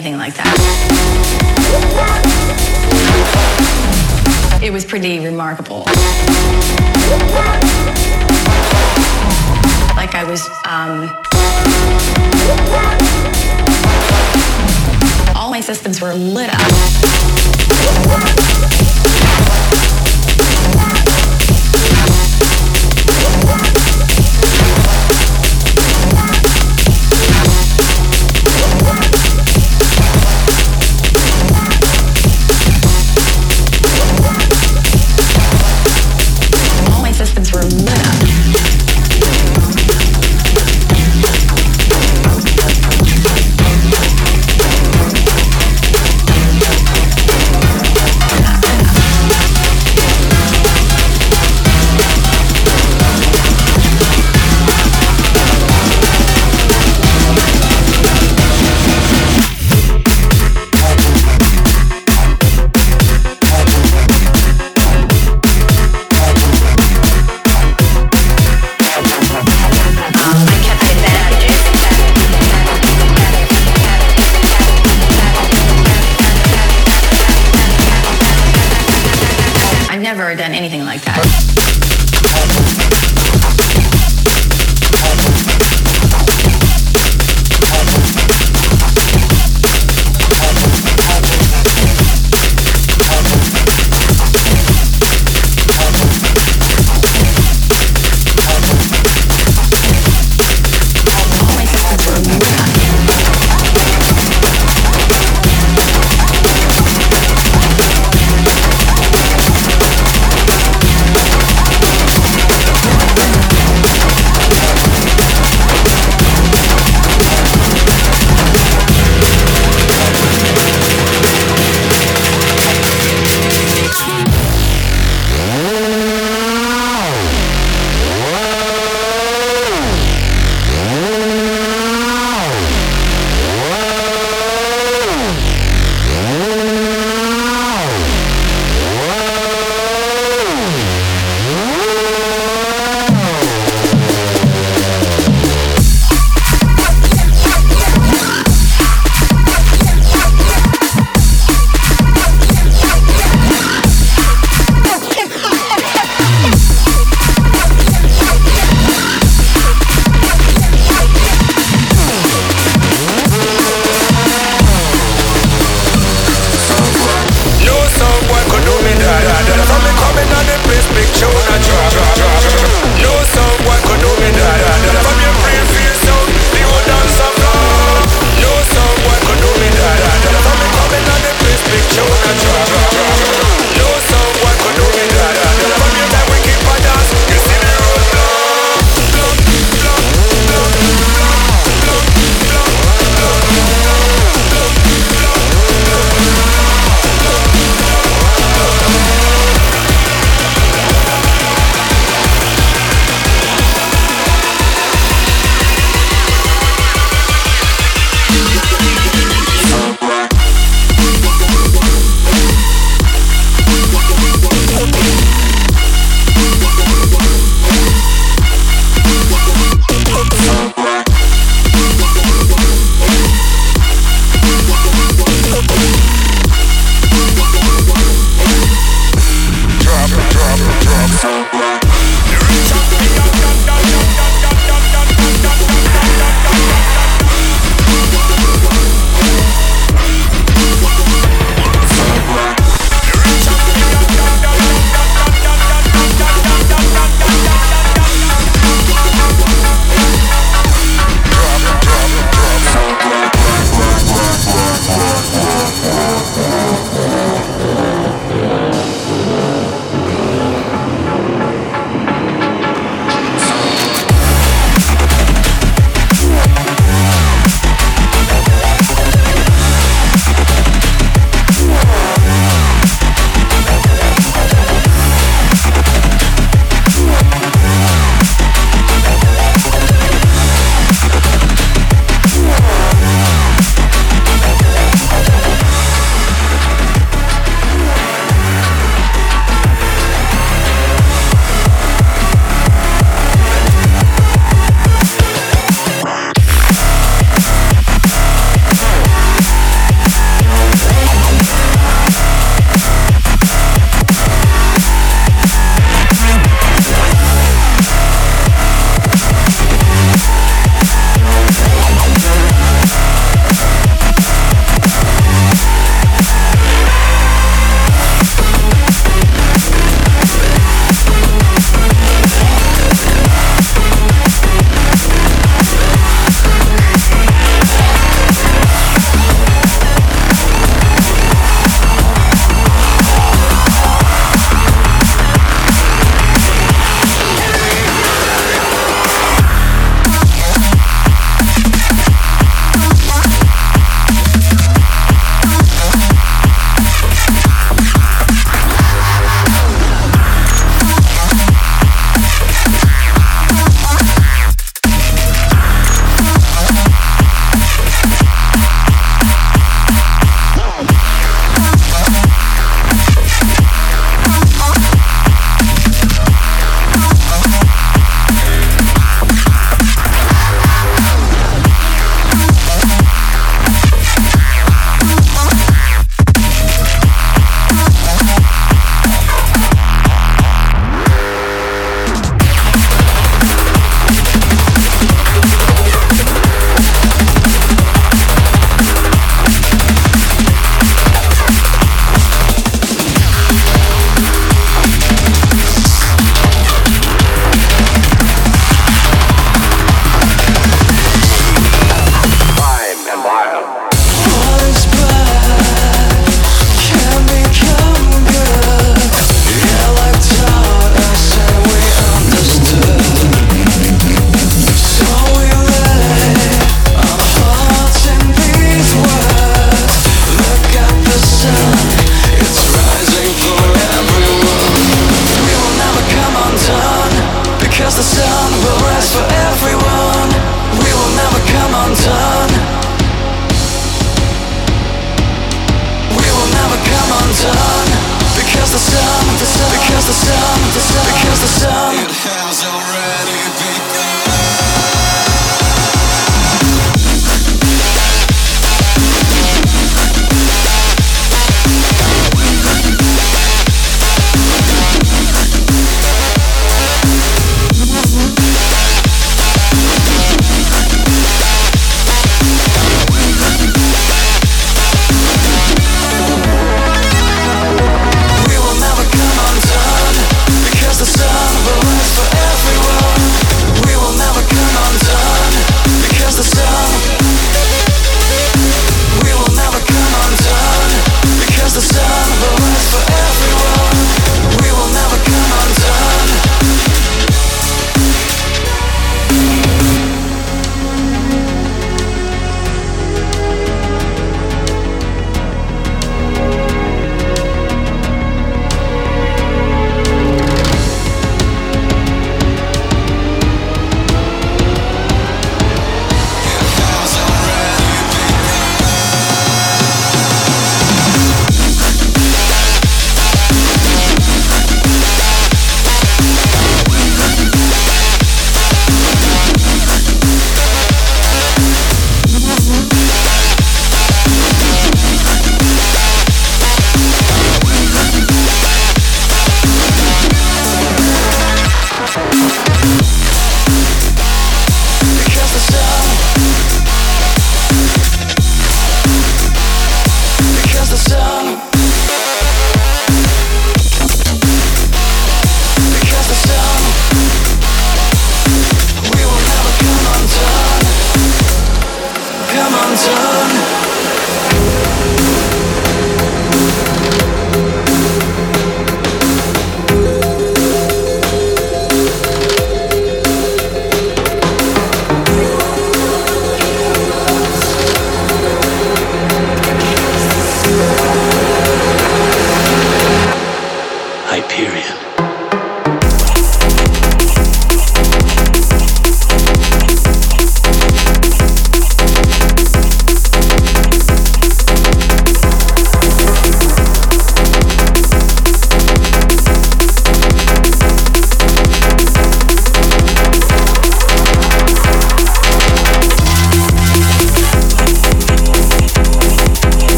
anything like that. It was pretty remarkable. Like I was, um, all my systems were lit up. anything like that.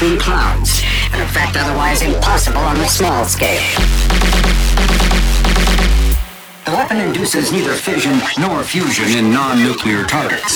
Mushroom clouds, an effect otherwise impossible on the small scale. The weapon induces neither fission nor fusion in non-nuclear targets.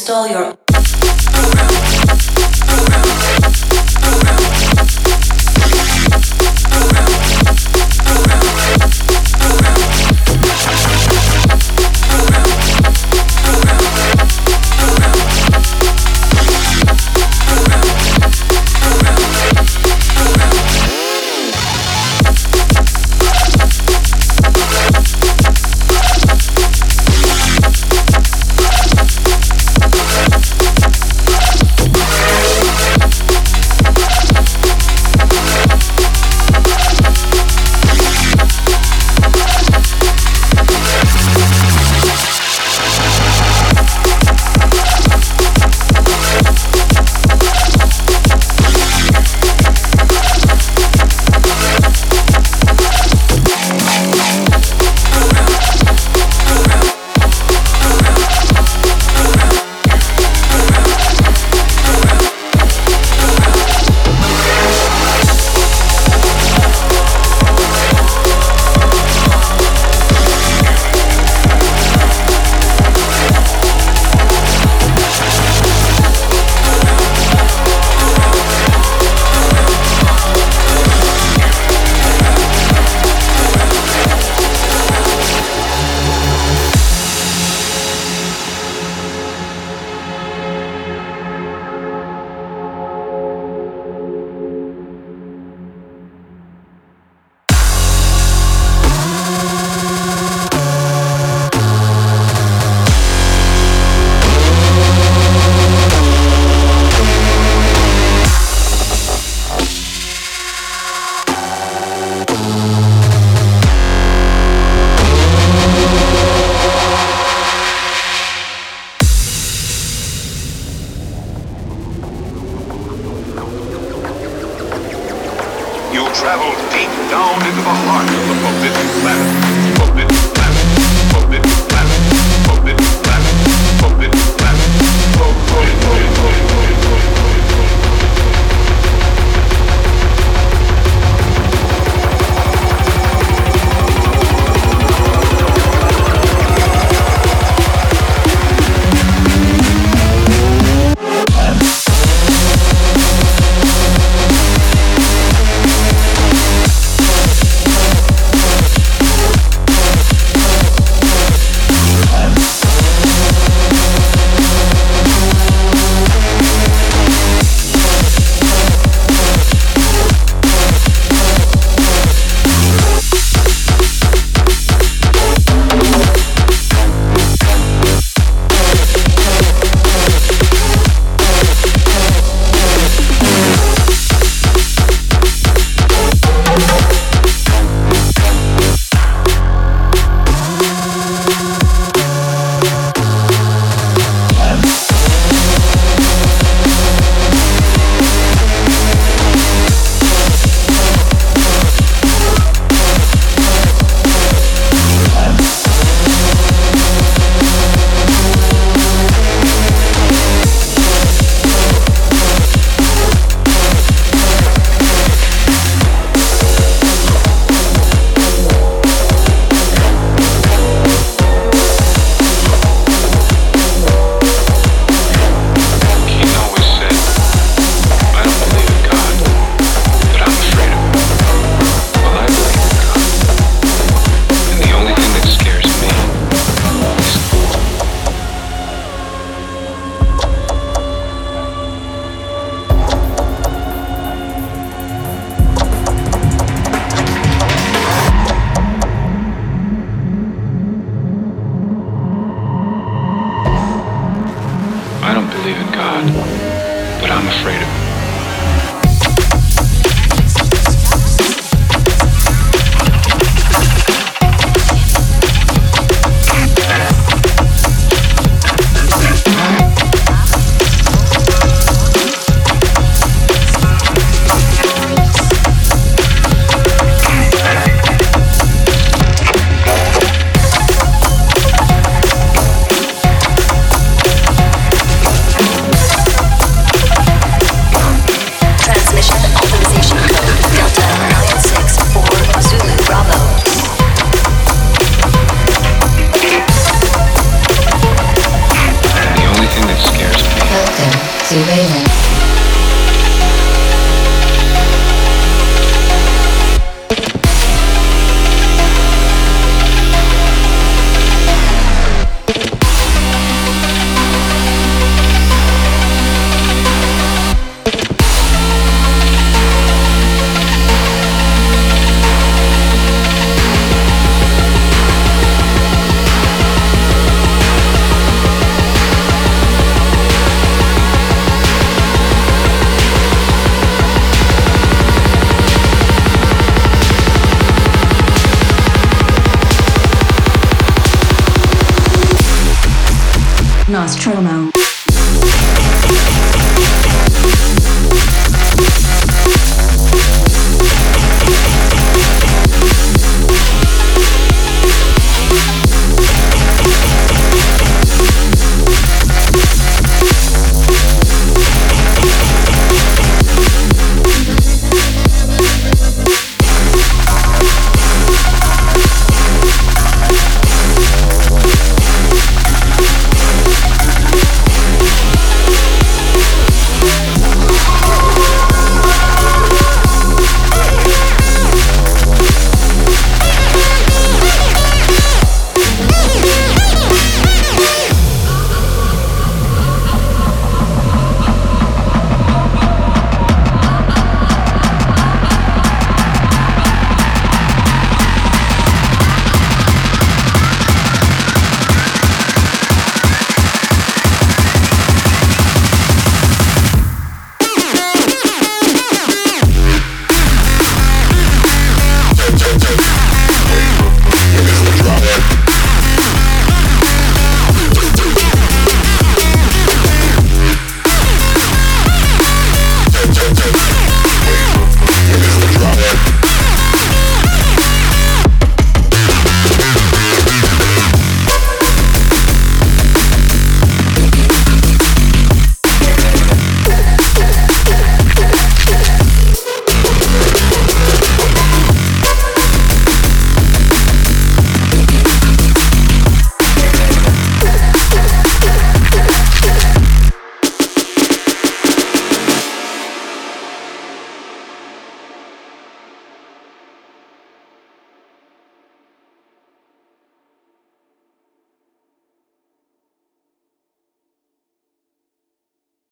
install your program, program, program,